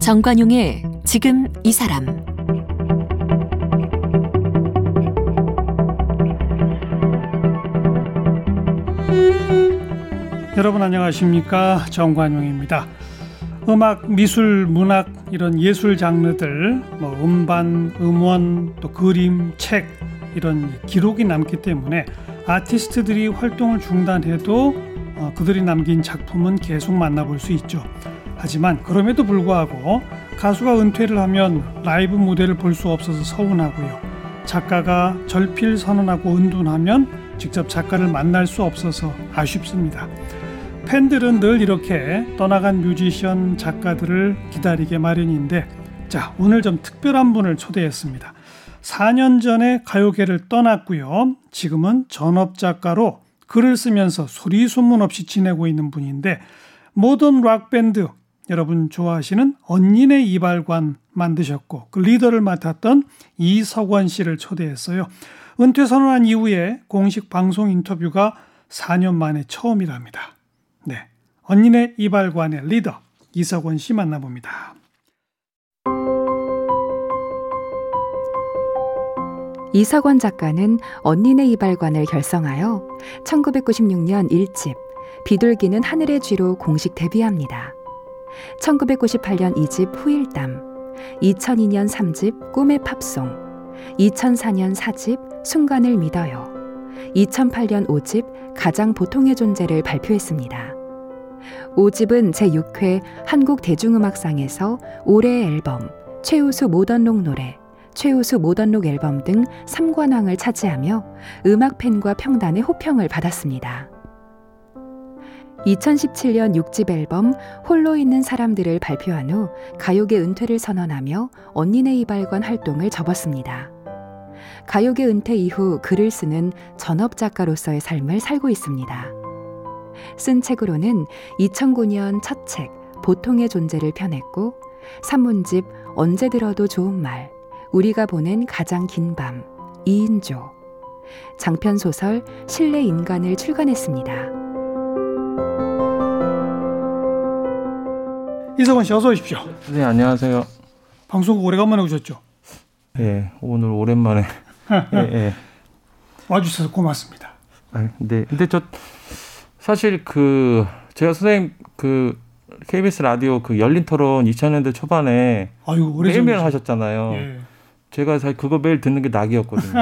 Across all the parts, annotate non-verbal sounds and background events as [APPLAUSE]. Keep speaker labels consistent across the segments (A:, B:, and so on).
A: 정관용의 지금 이 사람
B: 여러분 안녕하십니까 정관용입니다. 음악, 미술, 문학 이런 예술 장르들 뭐 음반, 음원, 또 그림, 책 이런 기록이 남기 때문에 아티스트들이 활동을 중단해도 어, 그들이 남긴 작품은 계속 만나볼 수 있죠. 하지만 그럼에도 불구하고 가수가 은퇴를 하면 라이브 무대를 볼 수 없어서 서운하고요. 작가가 절필 선언하고 은둔하면 직접 작가를 만날 수 없어서 아쉽습니다. 팬들은 늘 이렇게 떠나간 뮤지션 작가들을 기다리게 마련인데 자 오늘 좀 특별한 분을 초대했습니다. 4년 전에 가요계를 떠났고요. 지금은 전업 작가로 글을 쓰면서 소리 소문 없이 지내고 있는 분인데 모던 락 밴드 여러분 좋아하시는 언니네 이발관 만드셨고 그 리더를 맡았던 이석원 씨를 초대했어요. 은퇴 선언한 이후에 공식 방송 인터뷰가 4년 만에 처음이랍니다. 네. 언니네 이발관의 리더 이석원 씨 만나봅니다.
C: 이석원 작가는 언니네 이발관을 결성하여 1996년 1집 비둘기는 하늘의 쥐로 공식 데뷔합니다. 1998년 2집 후일담, 2002년 3집 꿈의 팝송, 2004년 4집 순간을 믿어요, 2008년 5집 가장 보통의 존재를 발표했습니다. 5집은 제6회 한국 대중음악상에서 올해의 앨범, 최우수 모던록 노래, 최우수 모던록 앨범 등 3관왕을 차지하며 음악팬과 평단의 호평을 받았습니다. 2017년 6집 앨범 홀로 있는 사람들을 발표한 후 가요계 은퇴를 선언하며 언니네 이발관 활동을 접었습니다. 가요계 은퇴 이후 글을 쓰는 전업 작가로서의 삶을 살고 있습니다. 쓴 책으로는 2009년 첫 책 보통의 존재를 펴냈고 산문집 언제 들어도 좋은 말 우리가 보낸 가장 긴밤 2인조 장편 소설 실내 인간을 출간했습니다.
B: 이석원 씨 어서 오십시오.
D: 네, 안녕하세요.
B: 방송국 오래간만에 오셨죠?
D: 예, 오늘 오랜만에 [LAUGHS] 예, 예.
B: 와주셔서 고맙습니다.
D: 아, 네, 근데 저 사실 그 제가 선생님 그 KBS 라디오 그 열린 토론 2000년대 초반에
B: 아유,
D: 매일매일 하셨잖아요.
B: 예.
D: 제가 사실 그거 매일 듣는 게 낙이었거든요.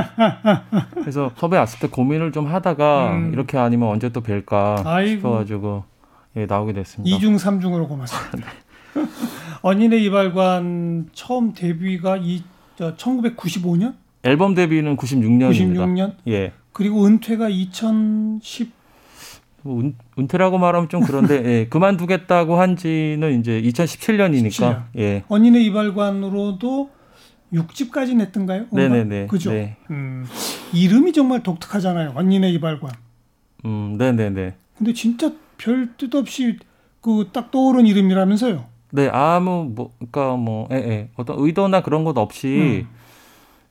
D: [LAUGHS] 그래서 섭외 왔을 때 고민을 좀 하다가
B: 음.
D: 이렇게 아니면 언제 또 뵐까
B: 아이고.
D: 싶어가지고 예, 나오게 됐습니다.
B: 2중 3중으로 고맙습니다. [LAUGHS] 언니네 이발관 처음 데뷔가 이 1995년?
D: 앨범 데뷔는 96년입니다.
B: 96년?
D: 예.
B: 그리고 은퇴가
D: 2010뭐 은, 은퇴라고 말하면 좀 그런데 [LAUGHS] 예, 그만두겠다고 한지는 이제 2017년이니까
B: 17년.
D: 예.
B: 언니네 이발관으로도 6집까지 냈던가요?
D: 네네네.
B: 그죠?
D: 네.
B: 음, 이름이 정말 독특하잖아요. 언니네 이발관.
D: 음, 네네네.
B: 근데 진짜 별 뜻 없이 그 딱 떠오른 이름이라면서요.
D: 네, 아무 뭐 그러니까 뭐 예, 예. 어떤 의도나 그런 것 없이
B: 음.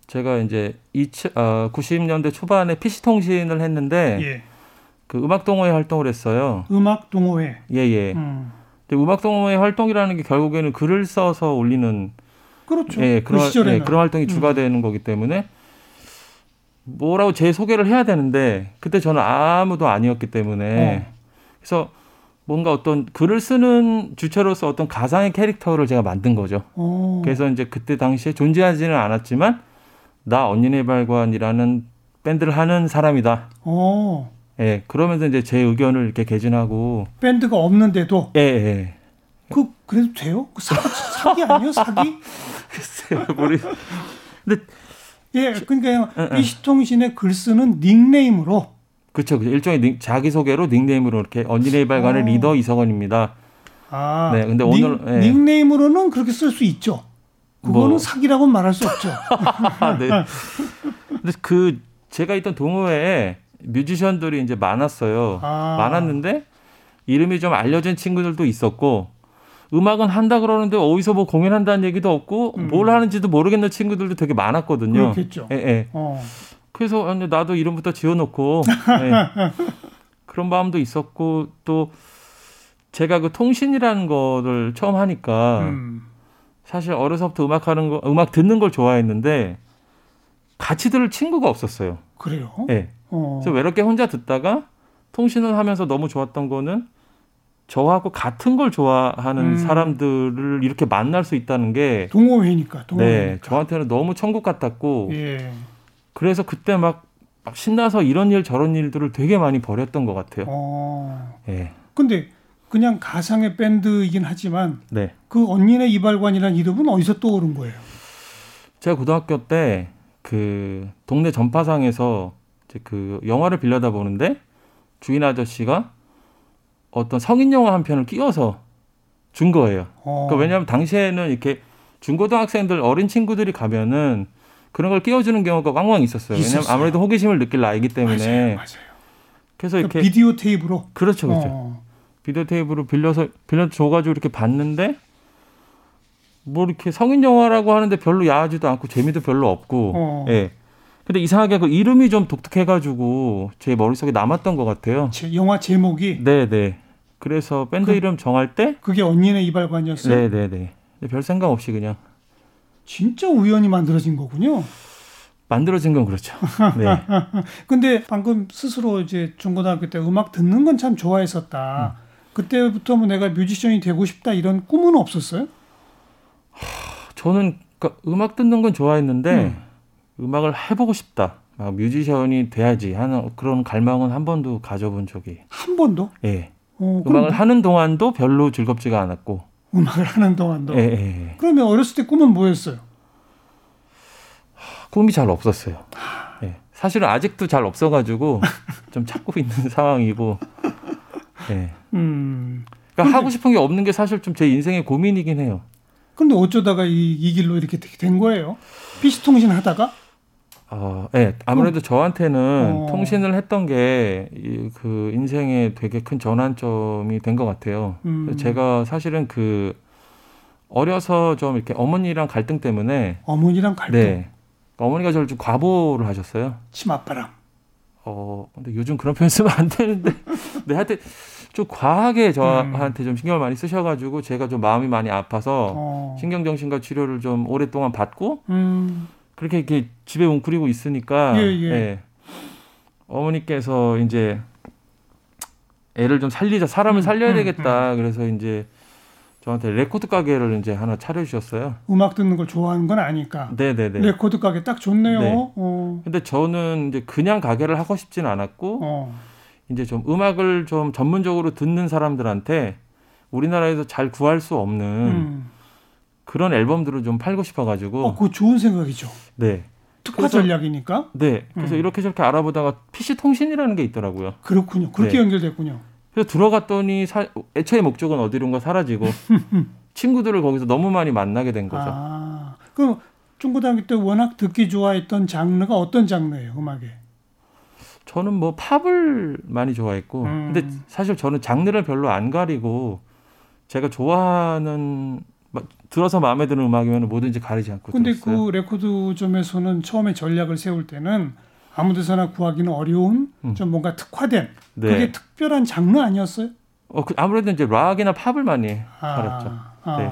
D: 제가 이제 2000, 어, 90년대 초반에 PC 통신을 했는데
B: 예.
D: 그 음악 동호회 활동을 했어요.
B: 음악 동호회.
D: 예, 예.
B: 음.
D: 근데 음악 동호회 활동이라는 게 결국에는 글을 써서 올리는
B: 그렇죠.
D: 예,
B: 그
D: 그런
B: 시절에는.
D: 예, 그런 활동이 주가
B: 음.
D: 되는 거기 때문에 뭐라고 제 소개를 해야 되는데 그때 저는 아무도 아니었기 때문에
B: 어.
D: 그래서 뭔가 어떤 글을 쓰는 주체로서 어떤 가상의 캐릭터를 제가 만든 거죠.
B: 어.
D: 그래서 이제 그때 당시에 존재하지는 않았지만 나 언니네 발관이라는 밴드를 하는 사람이다.
B: 어.
D: 예, 그러면서 이제 제 의견을 이렇게 개진하고
B: 밴드가 없는데도
D: 예, 예.
B: 그 그래도 돼요? 그 사, 사기 아니에요? 사기? [LAUGHS]
D: 글쎄요, 모르. 근데
B: 예, 그러니까
D: 응, 응.
B: PC통신에 글 쓰는 닉네임으로
D: 그렇죠. 일종의 닉- 자기소개로 닉네임으로 이렇게 언니네 이발관의
B: 어.
D: 리더 이석원입니다.
B: 아,
D: 네, 근데
B: 닉,
D: 오늘, 예.
B: 닉네임으로는 그렇게 쓸 수 있죠. 그거는
D: 뭐.
B: 사기라고는 말할 수 없죠.
D: 아, [LAUGHS] 네. 근데 그 제가 있던 동호회에 뮤지션들이 이제 많았어요.
B: 아.
D: 많았는데 이름이 좀 알려진 친구들도 있었고 음악은 한다 그러는데 어디서 뭐 공연한다는 얘기도 없고
B: 음.
D: 뭘 하는지도 모르겠는 친구들도 되게 많았거든요.
B: 그렇겠죠.
D: 예, 예.
B: 어.
D: 그래서 나도 이름부터 지어놓고 예. [LAUGHS] 그런 마음도 있었고 또 제가 그 통신이라는 거를 처음 하니까
B: 음.
D: 사실 어려서부터 음악 하는 거, 음악 듣는 걸 좋아했는데 같이 들을 친구가 없었어요.
B: 그래요?
D: 예.
B: 어.
D: 그래서 외롭게 혼자 듣다가 통신을 하면서 너무 좋았던 거는 저하고 같은 걸 좋아하는
B: 음.
D: 사람들을 이렇게 만날 수 있다는 게
B: 동호회니까
D: 네,
B: 동호회니까.
D: 저한테는 너무 천국 같았고
B: 예.
D: 그래서 그때 막, 막 신나서 이런 일 저런 일들을 되게 많이 벌였던 것 같아요.
B: 어.
D: 예.
B: 근데 그냥 가상의 밴드이긴 하지만
D: 네.
B: 그 언니네 이발관이라는 이름은 어디서 떠오른 거예요?
D: 제가 고등학교 때 그 동네 전파상에서 이제 그 영화를 빌려다 보는데 주인 아저씨가 어떤 성인 영화 한 편을 끼워서 준 거예요.
B: 어.
D: 그러니까 왜냐하면 당시에는 이렇게 중고등학생들 어린 친구들이 가면은 그런 걸 끼워주는 경우가 왕왕 있었어요. 왜냐하면
B: 있었어요.
D: 아무래도 호기심을 느낄 나이기 때문에
B: 맞아요, 맞아요.
D: 그래서
B: 그
D: 이렇게
B: 비디오 테이프로.
D: 그렇죠, 그렇죠.
B: 어.
D: 비디오 테이프로 빌려서 빌려 줘가지고 이렇게 봤는데 뭐 이렇게 성인 영화라고 하는데 별로 야하지도 않고 재미도 별로 없고
B: 어.
D: 예. 근데 이상하게 그 이름이 좀 독특해가지고 제 머릿속에 남았던 것 같아요.
B: 제- 영화 제목이
D: 네, 네. 그래서 밴드
B: 그-
D: 이름 정할 때
B: 그게 언니네 이발관이었어요.
D: 네, 네, 네. 별 생각 없이 그냥
B: 진짜 우연히 만들어진 거군요.
D: 만들어진 건 그렇죠. 네. [LAUGHS]
B: 근데 방금 스스로 이제 중고등학교 때 음악 듣는 건 참 좋아했었다. 그때부터 뭐 내가 뮤지션이 되고 싶다 이런 꿈은 없었어요?
D: 저는 그러니까 음악 듣는 건 좋아했는데
B: 음.
D: 음. 악을 해보고 싶다. 막 뮤지션이 돼야지 하는 그런 갈망은 한 번도 가져본 적이.
B: 한 번도?
D: 예.
B: 어,
D: 음악을 하는 동안도 별로 즐겁지가 않았고.
B: 음악을 하는 동안도.
D: 예, 예, 예.
B: 그러면 어렸을 때 꿈은 뭐였어요?
D: 꿈이 잘 없었어요. 예. 사실은 아직도 잘 없어가지고 [LAUGHS] 좀 찾고 있는 상황이고. 예.
B: 음.
D: 그러니까 하고 싶은 게 없는 게 사실 좀 제 인생의 고민이긴 해요.
B: 근데 어쩌다가 이, 이 길로 이렇게 된 거예요? PC 통신 하다가?
D: 어, 예. 아무래도 저한테는
B: 어.
D: 통신을 했던 게 그 인생의 되게 큰 전환점이 된 것 같아요.
B: 음.
D: 제가 사실은 그 어려서 좀 이렇게 어머니랑 갈등 때문에
B: 어머니랑 갈등.
D: 네. 어머니가 저를 좀 과보를 하셨어요.
B: 치맛바람.
D: 어, 근데 요즘 그런 표현 쓰면 안 되는데, [LAUGHS] 네, 하여튼 좀 과하게 저한테 좀 신경을 많이 쓰셔가지고 제가 좀 마음이 많이 아파서
B: 어.
D: 신경정신과 치료를 좀 오랫동안 받고
B: 음.
D: 그렇게 이렇게 집에 웅크리고 있으니까
B: 예, 예.
D: 어머니께서 이제 애를 좀 살리자 사람을
B: 음,
D: 살려야
B: 음,
D: 되겠다 그래서 이제 저한테 레코드 가게를 이제 하나 차려주셨어요.
B: 음악 듣는 걸 좋아하는 건 아니까.
D: 네네네.
B: 레코드 가게 딱 좋네요.
D: 네.
B: 어.
D: 근데 저는 이제 그냥 가게를 하고 싶진 않았고
B: 어.
D: 이제 좀 음악을 좀 전문적으로 듣는 사람들한테 우리나라에서 잘 구할 수 없는
B: 음.
D: 그런 앨범들을 좀 팔고 싶어가지고
B: 어, 그거 좋은 생각이죠.
D: 네,
B: 특화
D: 그래서-
B: 전략이니까.
D: 네. 그래서
B: 음.
D: 이렇게 저렇게 알아보다가 PC 통신이라는 게 있더라고요.
B: 그렇군요. 그렇게
D: 네.
B: 연결됐군요.
D: 그래서 들어갔더니 사, 애초에 목적은 어디론가 사라지고 [LAUGHS] 친구들을 거기서 너무 많이 만나게 된 거죠.
B: 아, 그럼 중고등학교 때 워낙 듣기 좋아했던 장르가 어떤 장르예요, 음악에?
D: 저는 뭐 팝을 많이 좋아했고,
B: 음.
D: 근데 사실 저는 장르를 별로 안 가리고 제가 좋아하는 막 들어서 마음에 드는 음악이면 뭐든지 가리지 않고
B: 근데
D: 들었어요.
B: 그 레코드점에서는 처음에 전략을 세울 때는 아무 데서나 구하기는 어려운
D: 음.
B: 좀 뭔가 특화된
D: 네.
B: 그게 특별한 장르 아니었어요?
D: 어, 그 아무래도 이제 락이나 팝을 많이
B: 아,
D: 갈았죠.
B: 아,
D: 네.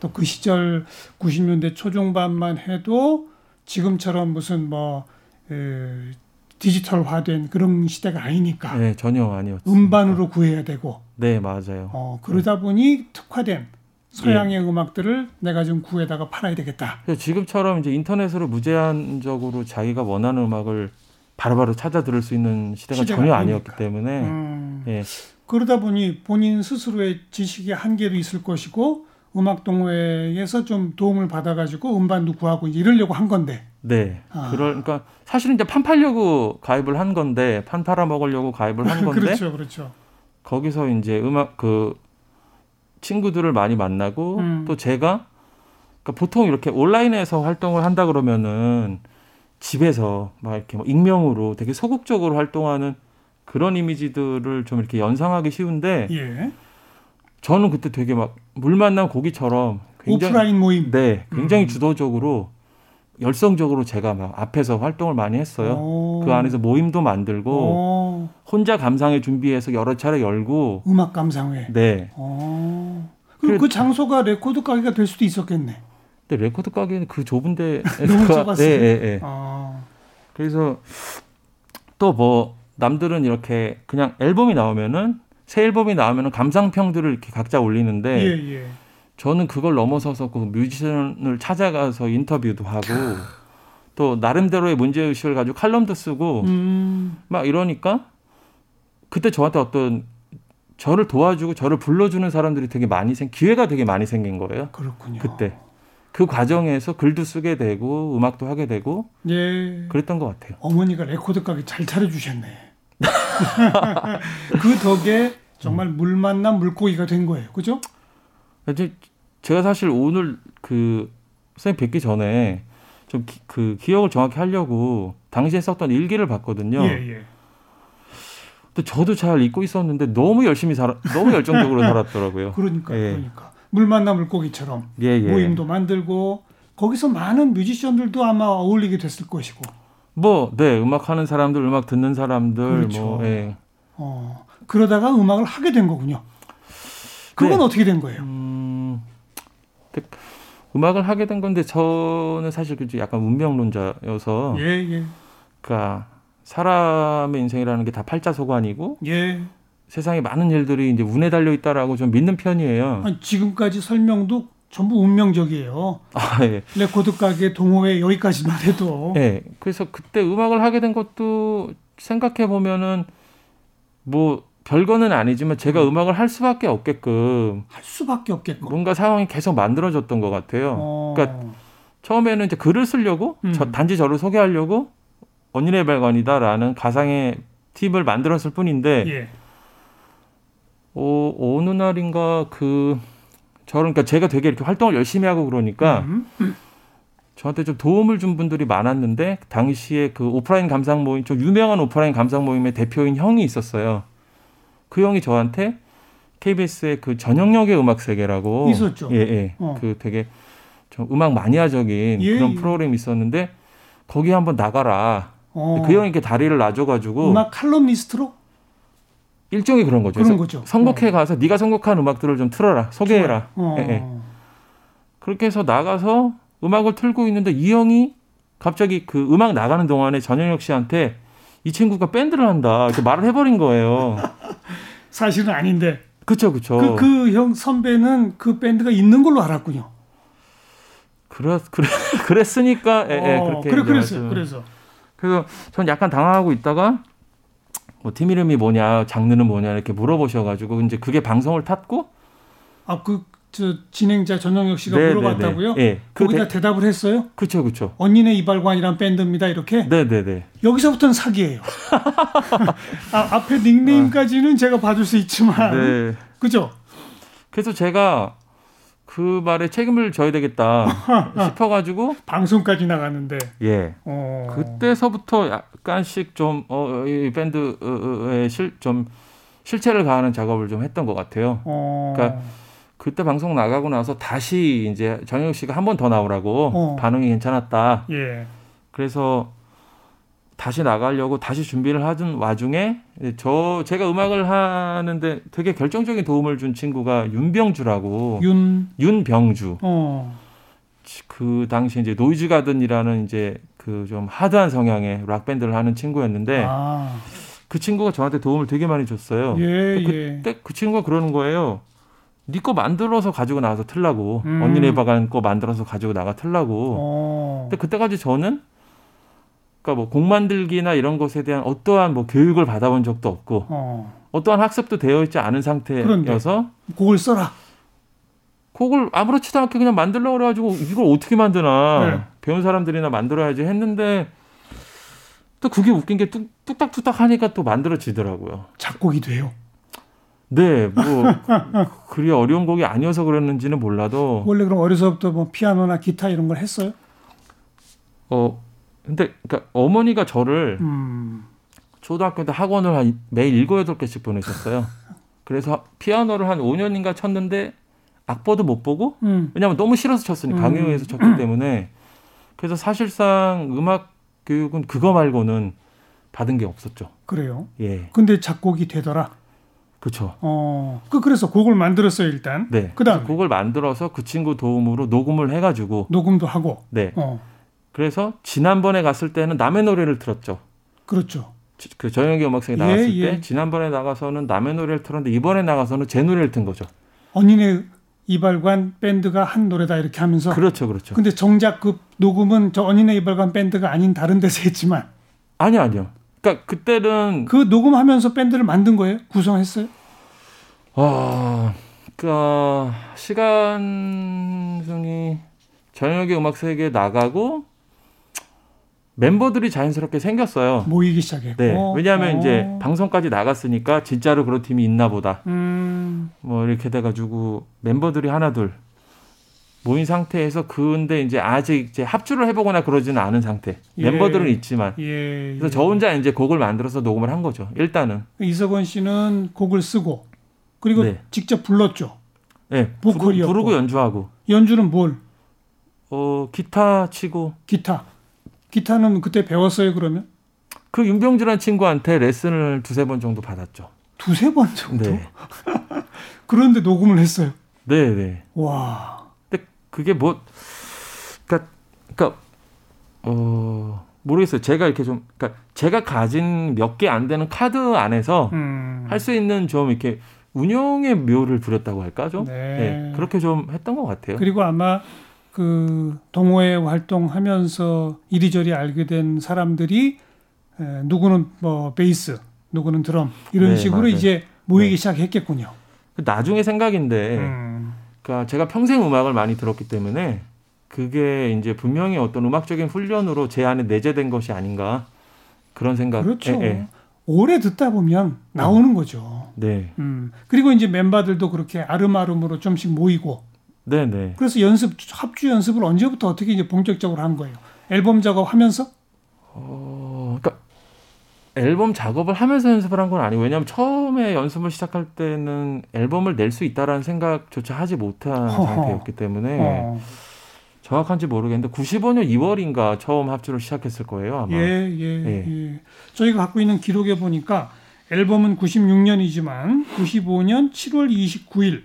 B: 또그 시절 90년대 초중반만 해도 지금처럼 무슨 뭐 에, 디지털화된 그런 시대가 아니니까
D: 네, 전혀 아니었어요.
B: 음반으로 구해야 되고
D: 네, 맞아요.
B: 어, 그러다 보니 특화된 서양의
D: 예.
B: 음악들을 내가 좀 구해다가 팔아야 되겠다.
D: 지금처럼 이제 인터넷으로 무제한적으로 자기가 원하는 음악을 바로바로 찾아 들을 수 있는 시대가, 전혀. 아니었기 때문에
B: 음,
D: 예.
B: 그러다 보니 본인 스스로의 지식의 한계도 있을 것이고 음악 동호회에서 좀 도움을 받아가지고 음반도 구하고 이러려고 한 건데.
D: 네.
B: 아.
D: 그러니까 사실은 이제 판 팔려고 가입을 한 건데 판 팔아 먹으려고 가입을 한 [LAUGHS] 건데
B: 그렇죠, 그렇죠.
D: 거기서 이제 음악 그 친구들을 많이 만나고
B: 음.
D: 또 제가 그러니까 보통 이렇게 온라인에서 활동을 한다 그러면은 집에서 막 이렇게 뭐 익명으로 되게 소극적으로 활동하는 그런 이미지들을 좀 이렇게 연상하기 쉬운데
B: 예.
D: 저는 그때 되게 막 물 만난 고기처럼 굉장히
B: 오프라인 모임.
D: 네, 굉장히
B: 음.
D: 주도적으로 열성적으로 제가 막 앞에서 활동을 많이 했어요.
B: 오.
D: 그 안에서 모임도 만들고
B: 오.
D: 혼자 감상회 준비해서 여러 차례 열고
B: 음악 감상회.
D: 네.
B: 오. 그럼
D: 그래-
B: 그 장소가 레코드 가게가 될 수도 있었겠네.
D: 근데 레코드 가게는 그 좁은 데 [LAUGHS]
B: 너무
D: 그-
B: 좁았어요?
D: 네, 네, 네.
B: 아.
D: 그래서 또 뭐 남들은 이렇게 그냥 앨범이 나오면은 새 앨범이 나오면은 감상평들을 이렇게 각자 올리는데
B: 예, 예.
D: 저는 그걸 넘어서서 그 뮤지션을 찾아가서 인터뷰도 하고 또 나름대로의 문제 의식을 가지고 칼럼도 쓰고
B: 음.
D: 막 이러니까 그때 저한테 어떤 저를 도와주고 저를 불러주는 사람들이 되게 많이 생 기회가 되게 많이 생긴 거예요.
B: 그렇군요.
D: 그때 그 과정에서 글도 쓰게 되고 음악도 하게 되고
B: 예.
D: 그랬던 것 같아요.
B: 어머니가 레코드 가게 잘 차려주셨네. [LAUGHS] 그 덕에 정말 물 만난 물고기가 된 거예요. 그죠?
D: 이제 제가 사실 오늘 그 선생님 뵙기 전에 좀 그 기억을 정확히 하려고 당시에 썼던 일기를 봤거든요.
B: 예, 예.
D: 근데 저도 잘 잊고 있었는데 너무 열심히 살아, 너무 열정적으로 [LAUGHS] 살았더라고요.
B: 그러니까,
D: 예.
B: 그러니까. 물 만난 물고기처럼
D: 예, 예.
B: 모임도 만들고 거기서 많은 뮤지션들도 아마 어울리게 됐을 것이고.
D: 뭐, 네, 음악 하는 사람들, 음악 듣는 사람들,
B: 그렇죠.
D: 뭐, 예.
B: 어. 그러다가 음악을 하게 된 거군요. 그건
D: 네.
B: 어떻게 된 거예요?
D: 음, 음악을 하게 된 건데 저는 사실 그 약간 운명론자여서,
B: 예, 예.
D: 그러니까 사람의 인생이라는 게 다 팔자소관이고
B: 예.
D: 세상에 많은 일들이 이제 운에 달려 있다라고 좀 믿는 편이에요.
B: 아니, 지금까지 설명도 전부 운명적이에요.
D: 아, 예.
B: 레코드 가게 동호회 여기까지만 해도.
D: 예. 그래서 그때 음악을 하게 된 것도 생각해 보면은 뭐 별거는 아니지만 제가 음 악을 할 수밖에 없게끔
B: 할 수밖에 없겠고.
D: 뭔가 상황이 계속 만들어졌던 것 같아요.
B: 어.
D: 그러니까 처음에는 이제 글을 쓰려고
B: 음.
D: 저- 단지 저를 소개하려고 언니네 발관이다라는 가상의 팁을 만들었을 뿐인데
B: 예.
D: 어, 어느 날인가 그 저는 그러니까 제가 되게 이렇게 활동을 열심히 하고 그러니까
B: 음.
D: 저한테 좀 도움을 준 분들이 많았는데 당시에 그 오프라인 감상 모임 좀 유명한 오프라인 감상 모임의 대표인 형이 있었어요. 그 형이 저한테 KBS의 그 전영역의 음악 세계라고
B: 있었죠.
D: 예, 예.
B: 어.
D: 그 되게 좀 음악 마니아적인
B: 예,
D: 그런
B: 예.
D: 프로그램이 있었는데 거기 한번 나가라.
B: 어.
D: 그 형이 이렇게 다리를 놔줘가지고
B: 음악 칼럼니스트로
D: 일종의 그런 거죠.
B: 그런 거죠.
D: 선곡해 가서 네가 선곡한 음악들을 좀 틀어라, 소개해라.
B: 어.
D: 예, 예. 그렇게 해서 나가서 음악을 틀고 있는데 이 형이 갑자기 그 음악 나가는 동안에 전영혁 씨한테 이 친구가 밴드를 한다 이렇게 말을 해버린 거예요. [LAUGHS]
B: 사실은 아닌데
D: 그쵸 그쵸.
B: 그그형 선배는 그 밴드가 있는 걸로 알았군요.
D: 그랬 그래, [LAUGHS] 그랬으니까 예, 예,
B: 어,
D: 그렇게
B: 그래 그랬어요. 그래서
D: 그래서 전 약간 당황하고 있다가 뭐 팀 이름이 뭐냐, 장르는 뭐냐 이렇게 물어보셔가지고 이제 그게 방송을 탔고
B: 아그 저 진행자 전영혁 씨가
D: 네,
B: 물어봤다고요?
D: 네, 네. 예, 그
B: 거기다
D: 대-
B: 대답을 했어요?
D: 그쵸 그쵸.
B: 언니네 이발관이란 밴드입니다. 이렇게
D: 네 네 네.
B: 여기서부터는 사기예요. [LAUGHS] 아, 앞에 닉네임까지는 제가 봐줄 수 있지만
D: 네.
B: 그죠?
D: 그래서 제가 그 말에 책임을 져야 되겠다 [LAUGHS] 싶어가지고
B: 방송까지 나가는데
D: 예
B: 어.
D: 그때서부터 약간씩 좀어이 밴드의 실좀 실체를 가하는 작업을 좀 했던 것 같아요.
B: 어.
D: 그러니까 그때 방송 나가고 나서 다시 이제 정영 씨가 한 번 더 나오라고
B: 어.
D: 반응이 괜찮았다.
B: 예.
D: 그래서 다시 나가려고 다시 준비를 하던 와중에 저 제가 음악을 하는데 되게 결정적인 도움을 준 친구가 윤병주라고
B: 윤
D: 윤병주
B: 어.
D: 그 당시 이제 노이즈 가든이라는 이제 그 좀 하드한 성향의 락 밴드를 하는 친구였는데
B: 아.
D: 그 친구가 저한테 도움을 되게 많이 줬어요.
B: 예, 예.
D: 그때 그 친구가 그러는 거예요. 네 거 만들어서 가지고 나와서 틀라고
B: 음.
D: 언니네 이발관 거 만들어서 가지고 나가 틀라고.
B: 어.
D: 근데 그때까지 저는 그러니까 뭐 곡 만들기나 이런 것에 대한 어떠한 뭐 교육을 받아본 적도 없고
B: 어.
D: 어떠한 학습도 되어 있지 않은 상태여서
B: 곡을 써라.
D: 곡을 아무렇지도 않게 그냥 만들려고 그래가지고 이걸 어떻게 만드나
B: 네.
D: 배운 사람들이나 만들어야지 했는데 또 그게 웃긴 게 뚝, 뚝딱뚝딱 하니까 또 만들어지더라고요.
B: 작곡이 돼요.
D: 네, 뭐 [LAUGHS] 그리 어려운 곡이 아니어서 그랬는지는 몰라도
B: 원래 그럼 어려서부터 뭐 피아노나 기타 이런 걸 했어요?
D: 어 근데 그러니까 어머니가 저를
B: 음.
D: 초등학교 때 학원을 한 매일 일곱 여덟 개씩 보내셨어요. [LAUGHS] 그래서 피아노를 한 5년인가 쳤는데 악보도 못 보고
B: 음.
D: 왜냐하면 너무 싫어서 쳤으니
B: 음.
D: 강요해서 쳤기 때문에 그래서 사실상 음악 교육은 그거 말고는 받은 게 없었죠.
B: 그래요.
D: 예,
B: 근데 작곡이 되더라.
D: 그렇죠.
B: 어. 그 그래서 곡을 만들었어요, 일단.
D: 네. 그래서 곡을 만들어서 그 친구 도움으로 녹음을 해가지고
B: 녹음도 하고.
D: 네.
B: 어.
D: 그래서 지난번에 갔을 때는 남의 노래를 들었죠.
B: 그렇죠.
D: 지- 그 저녁에 음악성에
B: 예,
D: 나갔을
B: 예.
D: 때 지난번에 나가서는 남의 노래를 틀었는데 이번에 나가서는 제 노래를 튼 거죠.
B: 언니네 이발관 밴드가 한 노래다 이렇게 하면서
D: 그렇죠, 그렇죠.
B: 근데 정작 그 녹음은 저 언니네 이발관 밴드가 아닌 다른 데서 했지만
D: 아니 요 아니요. 그러니까 그때는
B: 그 녹음하면서 밴드를 만든 거예요? 구성했어요?
D: 아, 그러니까 시간승이 저녁에 음악 세계에 나가고 멤버들이 자연스럽게 생겼어요.
B: 모이기 시작했고.
D: 네, 왜냐하면
B: 어.
D: 이제 방송까지 나갔으니까 진짜로 그런 팀이 있나 보다.
B: 음.
D: 뭐 이렇게 돼가지고 멤버들이 하나둘 모인 상태에서 근데 이제 아직 이제 합주를 해보거나 그러지는 않은 상태.
B: 예.
D: 멤버들은 있지만
B: 예.
D: 그래서
B: 예.
D: 저 혼자 이제 곡을 만들어서 녹음을 한 거죠. 일단은
B: 이석원 씨는 곡을 쓰고 그리고
D: 네.
B: 직접 불렀죠.
D: 네,
B: 보컬이었고.
D: 부르, 고 연주하고
B: 연주는 뭘?
D: 어 기타 치고
B: 기타. 기타는 그때 배웠어요, 그러면?
D: 그 윤병주란 친구한테 레슨을 두세 번 정도 받았죠.
B: 두세 번 정도?
D: 네, [LAUGHS]
B: 그런데 녹음을 했어요.
D: 네, 네.
B: 와.
D: 그게 뭐, 그러니까, 그러니까 어 모르겠어요. 제가 이렇게 좀, 그러니까 제가 가진 몇 개 안 되는 카드 안에서
B: 음.
D: 할수 있는 좀 이렇게 운영의 묘를 부렸다고 할까 좀
B: 네.
D: 네, 그렇게 좀 했던 것 같아요.
B: 그리고 아마 그 동호회 활동하면서 이리저리 알게 된 사람들이 에, 누구는 뭐 베이스, 누구는 드럼 이런
D: 네,
B: 식으로
D: 맞아요.
B: 이제 모이기
D: 네.
B: 시작했겠군요.
D: 그 나중에 생각인데,
B: 음.
D: 그러니까 제가 평생 음악을 많이 들었기 때문에 그게 이제 분명히 어떤 음악적인 훈련으로 제 안에 내재된 것이 아닌가 그런 생각.
B: 그렇죠.
D: 예, 예.
B: 오래 듣다 보면 나오는 거죠.
D: 네,
B: 음. 그리고 이제 멤버들도 그렇게 아름아름으로 좀씩 모이고
D: 네, 네.
B: 그래서 연습 합주 연습을 언제부터 어떻게 이제 본격적으로 한 거예요? 앨범 작업하면서?
D: 어, 앨범 작업을 하면서 연습을 한 건 아니고 왜냐하면 처음에 연습을 시작할 때는 앨범을 낼 수 있다라는 생각조차 하지 못한
B: 허허.
D: 상태였기 때문에
B: 어.
D: 정확한지 모르겠는데 95년 2월인가 처음 합주를 시작했을 거예요 아마.
B: 예, 예,
D: 예.
B: 예. 저희가 갖고 있는 기록에 보니까 앨범은 96년이지만 95년 7월 29일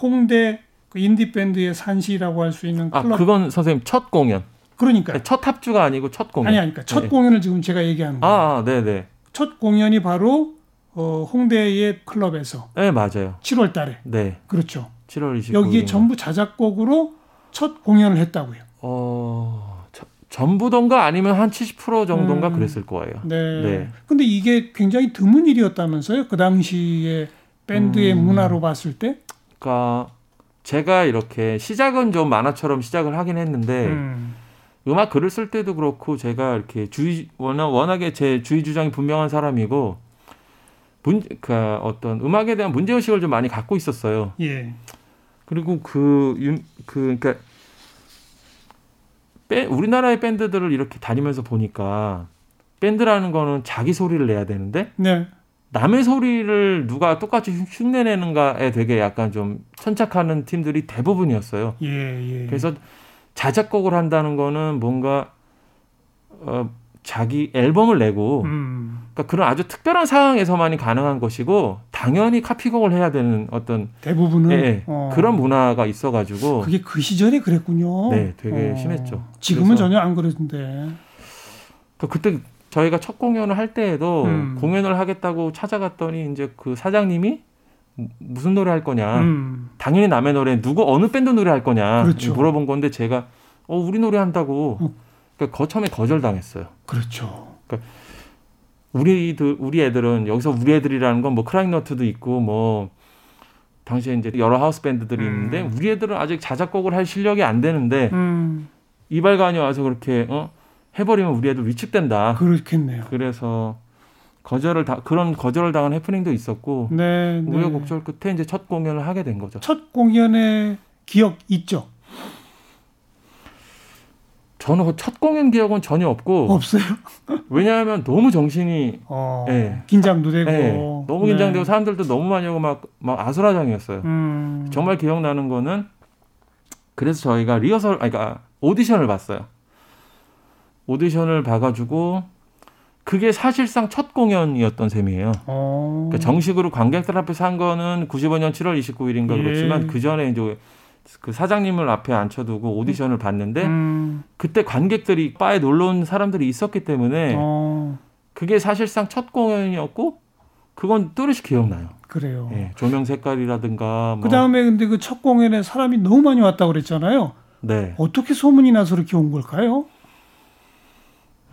B: 홍대 그 인디 밴드의 산시라고 할 수 있는
D: 아
B: 클럽
D: 그건 선생님 첫 공연.
B: 그러니까
D: 첫 합주가 아니고 첫 공연.
B: 아니 그러니까 첫
D: 예.
B: 공연을 지금 제가 얘기하는 거예요.
D: 아, 아, 네 네.
B: 첫 공연이 바로 어, 홍대의 클럽에서
D: 네 맞아요.
B: 7월 달에
D: 네.
B: 그렇죠.
D: 7월 29일.
B: 여기에 전부 자작곡으로 첫 공연을 했다고요.
D: 어 저- 전부던가 아니면 한 70% 정도인가
B: 음.
D: 그랬을 거예요.
B: 네.
D: 네.
B: 근데 이게 굉장히 드문 일이었다면서요? 그 당시에 밴드의
D: 음.
B: 문화로 봤을 때.
D: 그러니까 제가 이렇게 시작은 좀 만화처럼 시작을 하긴 했는데
B: 음.
D: 음악 글을 쓸 때도 그렇고 제가 이렇게 주의 워낙 워낙에 제 주의 주장이 분명한 사람이고 문, 그 어떤 음악에 대한 문제 의식을 좀 많이 갖고 있었어요.
B: 예.
D: 그리고 그, 윤- 그, 그니까, 밴- 우리나라의 밴드들을 이렇게 다니면서 보니까, 밴드라는 거는 자기 소리를 내야 되는데,
B: 네.
D: 남의 소리를 누가 똑같이 흉- 흉내내는가에 되게 약간 좀 천착하는 팀들이 대부분이었어요.
B: 예, 예.
D: 그래서 자작곡을 한다는 거는 뭔가, 어, 자기 앨범을 내고,
B: 음.
D: 그러니까 그런 아주 특별한 상황에서만이 가능한 것이고, 당연히 카피곡을 해야 되는 어떤
B: 대부분은
D: 예, 예.
B: 어.
D: 그런 문화가 있어가지고
B: 그게 그 시절에 그랬군요.
D: 네, 되게 심했죠.
B: 지금은 전혀 안 그러던데.
D: 그 그때 저희가 첫 공연을 할 때에도
B: 음.
D: 공연을 하겠다고 찾아갔더니 이제 그 사장님이 무- 무슨 노래 할 거냐
B: 음.
D: 당연히 남의 노래 누구 어느 밴드 노래 할 거냐
B: 그렇죠.
D: 물어본 건데 제가 어 우리 노래 한다고
B: 어.
D: 그러니까 거처음에 거절당했어요.
B: 그렇죠.
D: 우리들 우리 애들은 여기서 우리 애들이라는 건 뭐 크라잉너트도 있고 뭐 당시에 이제 여러 하우스 밴드들이
B: 음.
D: 있는데 우리 애들은 아직 자작곡을 할 실력이 안 되는데
B: 음.
D: 이발관이 와서 그렇게 어 해버리면 우리 애들 위축된다.
B: 그렇겠네요.
D: 그래서 거절을 다 그런 거절을 당한 해프닝도 있었고
B: 네, 네.
D: 우여곡절 끝에 이제 첫 공연을 하게 된 거죠.
B: 첫 공연의 기억 있죠?
D: 저는 첫 공연 기억은 전혀 없고
B: 없어요.
D: 왜냐하면 너무 정신이
B: 어,
D: 네.
B: 긴장도 되고
D: 예, 너무 긴장되고
B: 네.
D: 사람들도 너무 많이 오고 막, 막 아수라장이었어요.
B: 음,
D: 정말 기억나는 거는 그래서 저희가 리허설, 아니, 그러니까 오디션을 봤어요. 오디션을 봐가지고 그게 사실상 첫 공연이었던 셈이에요.
B: 어,
D: 그러니까 정식으로 관객들 앞에서 한 거는 95년 7월 29일인가
B: 예.
D: 그렇지만 그 전에 이제 그 사장님을 앞에 앉혀두고 오디션을 봤는데
B: 음,
D: 그때 관객들이 바에 놀러 온 사람들이 있었기 때문에
B: 어,
D: 그게 사실상 첫 공연이었고 그건 뚜렷이 기억나요.
B: 그래요.
D: 예, 조명 색깔이라든가 뭐
B: 그 다음에 근데 그 첫 공연에 사람이 너무 많이 왔다고 그랬잖아요.
D: 네.
B: 어떻게 소문이 나서 그렇게 온 걸까요?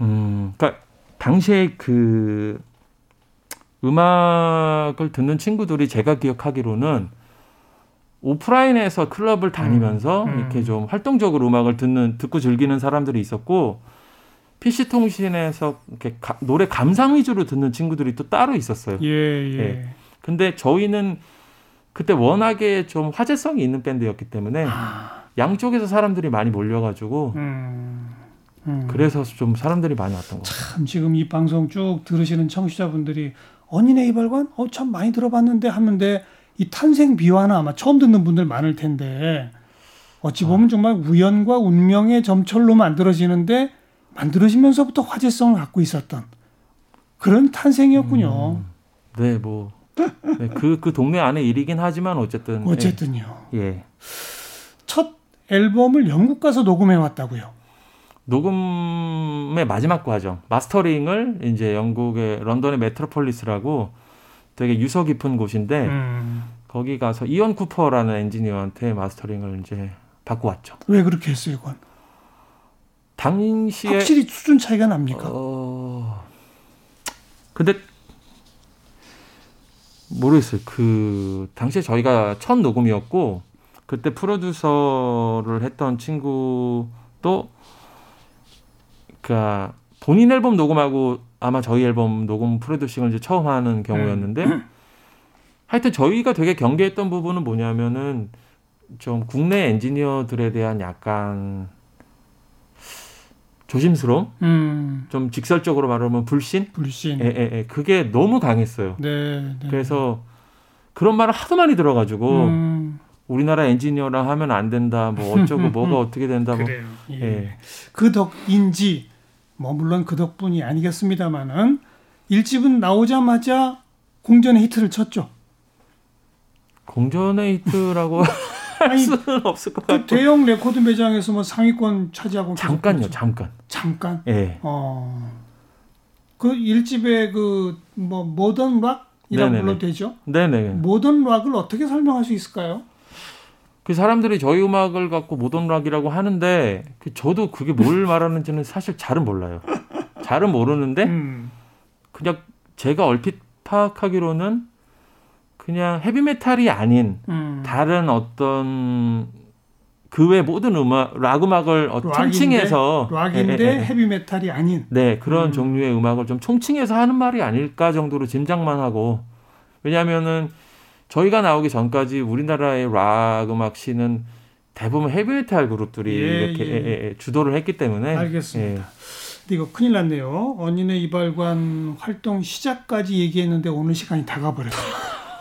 D: 음, 그러니까 당시에 그 음악을 듣는 친구들이 제가 기억하기로는 오프라인에서 클럽을 다니면서
B: 음, 음.
D: 이렇게 좀 활동적으로 음악을 듣는 듣고 즐기는 사람들이 있었고 PC 통신에서 이렇게 가- 노래 감상 위주로 듣는 친구들이 또 따로 있었어요.
B: 예, 예.
D: 예. 근데 저희는 그때 워낙에 좀 화제성이 있는 밴드였기 때문에
B: 아,
D: 양쪽에서 사람들이 많이 몰려가지고
B: 음, 음.
D: 그래서 좀 사람들이 많이 왔던 것 같아요.
B: 참 지금 이 방송 쭉 들으시는 청취자분들이 언니네 이발관 어 참 많이 들어봤는데 하는데 이 탄생 비화는 아마 처음 듣는 분들 많을 텐데 어찌 보면 정말 우연과 운명의 점철로 만들어지는데 만들어지면서부터 화제성을 갖고 있었던 그런 탄생이었군요.
D: 네, 뭐. 네, 그, 그 동네 안에 일이긴 하지만 어쨌든.
B: 어쨌든요.
D: 예. 예.
B: 첫 앨범을 영국 가서 녹음해 왔다고요.
D: 녹음의 마지막 과정, 마스터링을 이제 영국의 런던의 메트로폴리스라고 되게 유서 깊은 곳인데
B: 음.
D: 거기 가서 이언 쿠퍼라는 엔지니어한테 마스터링을 이제 받고 왔죠.
B: 왜 그렇게 했어요, 이건?
D: 당시에
B: 확실히 수준 차이가 납니까?
D: 어. 근데 모르겠어요. 그 당시에 저희가 첫 녹음이었고 그때 프로듀서를 했던 친구도 그니까 본인 앨범 녹음하고 아마 저희 앨범 녹음 프로듀싱을 이제 처음 하는 경우였는데 [CLEARS THROAT] 하여튼 저희가 되게 경계했던 부분은 뭐냐면은 좀 국내 엔지니어들에 대한 약간 조심스러움,
B: 음,
D: 좀 직설적으로 말하면 불신,
B: 불신.
D: 예, 예, 예. 그게 너무 강했어요.
B: 네, 네.
D: 그래서 그런 말을 하도 많이 들어가지고
B: 음,
D: 우리나라 엔지니어랑 하면 안 된다, 뭐 어쩌고 [LAUGHS] 뭐가 어떻게 된다, 뭐
B: 그래요. 예.
D: 예.
B: 그 덕인지 뭐 물론 그 덕분이 아니겠습니다만은 1집은 나오자마자 공전의 히트를 쳤죠.
D: 공전의 히트라고 할 [LAUGHS] 수는 없을 것
B: 그
D: 같고
B: 대형 레코드 매장에서 뭐 상위권 차지하고
D: 잠깐요. 잠깐.
B: 잠깐.
D: 예.
B: 어. 그 1집의 그 뭐 모던 락이라고. 불러도 되죠?
D: 네네.
B: 모던 락을 어떻게 설명할 수 있을까요?
D: 그 사람들이 저희 음악을 갖고 모던 락이라고 하는데 그 저도 그게 뭘 [LAUGHS] 말하는지는 사실 잘은 몰라요. 잘은 모르는데
B: 음.
D: 그냥 제가 얼핏 파악하기로는 그냥 헤비메탈이 아닌
B: 음.
D: 다른 어떤 그 외 모든 음악 락 음악을 어, 총칭해서
B: 락인데
D: 예, 예, 예.
B: 헤비메탈이 아닌.
D: 네 그런
B: 음.
D: 종류의 음악을 좀 총칭해서 하는 말이 아닐까 정도로 짐작만 하고 왜냐하면은 저희가 나오기 전까지 우리나라의 락 음악 씬은 대부분 헤비메탈 그룹들이
B: 예,
D: 이렇게
B: 예.
D: 예, 예, 예, 주도를 했기 때문에
B: 알겠습니다.
D: 예.
B: 이거 큰일 났네요. 언니네 이발관 활동 시작까지 얘기했는데 오늘 시간이 다 가버렸어요.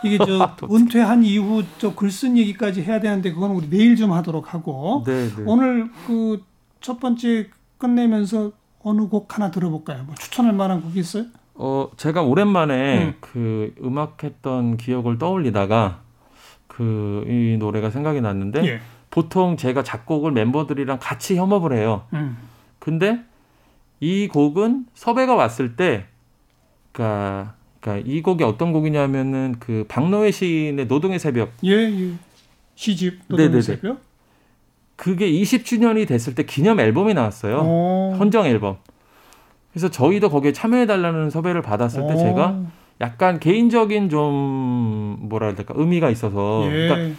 B: 이게 저 [LAUGHS] 은퇴한 이후 저 글 쓴 얘기까지 해야 되는데 그건 우리 내일 좀 하도록 하고
D: 네, 네.
B: 오늘 그 첫 번째 끝내면서 어느 곡 하나 들어볼까요? 뭐 추천할 만한 곡이 있어요?
D: 어, 제가 오랜만에
B: 음.
D: 그 음악했던 기억을 떠올리다가 그 이 노래가 생각이 났는데
B: 예.
D: 보통 제가 작곡을 멤버들이랑 같이 협업을 해요.
B: 음.
D: 근데 이 곡은 섭외가 왔을 때, 그니까, 그니까 이 곡이 어떤 곡이냐면은 그 박노해 시인의 노동의 새벽.
B: 예, 예. 시집
D: 네네네.
B: 노동의 새벽.
D: 그게 20주년이 됐을 때 기념 앨범이 나왔어요.
B: 어.
D: 헌정 앨범. 그래서 저희도 거기에 참여해달라는 섭외를 받았을 때
B: 어.
D: 제가 약간 개인적인 좀 뭐라 될까 의미가 있어서
B: 예.
D: 그러니까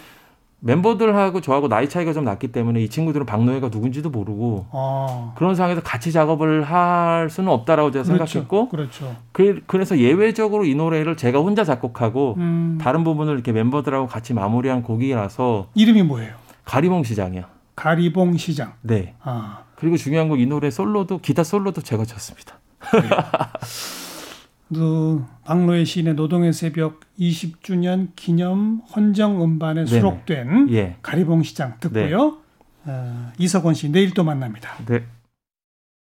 D: 멤버들하고 저하고 나이 차이가 좀 났기 때문에 이 친구들은 박노해가 누군지도 모르고
B: 어.
D: 그런 상황에서 같이 작업을 할 수는 없다라고 제가
B: 그렇죠.
D: 생각했고
B: 그렇죠.
D: 그, 그래서 예외적으로 이 노래를 제가 혼자 작곡하고
B: 음.
D: 다른 부분을 이렇게 멤버들하고 같이 마무리한 곡이라서
B: 이름이 뭐예요?
D: 가리봉 시장이요.
B: 가리봉 시장.
D: 네.
B: 아.
D: 그리고 중요한 건 이 노래 솔로도 기타 솔로도 제가 쳤습니다. [LAUGHS]
B: 그 박노의 시인의 노동의 새벽 20주년 기념 헌정 음반에. 수록된
D: 예.
B: 가리봉 시장 듣고요. 어, 이석원 씨 내일 또 만납니다.
D: 네.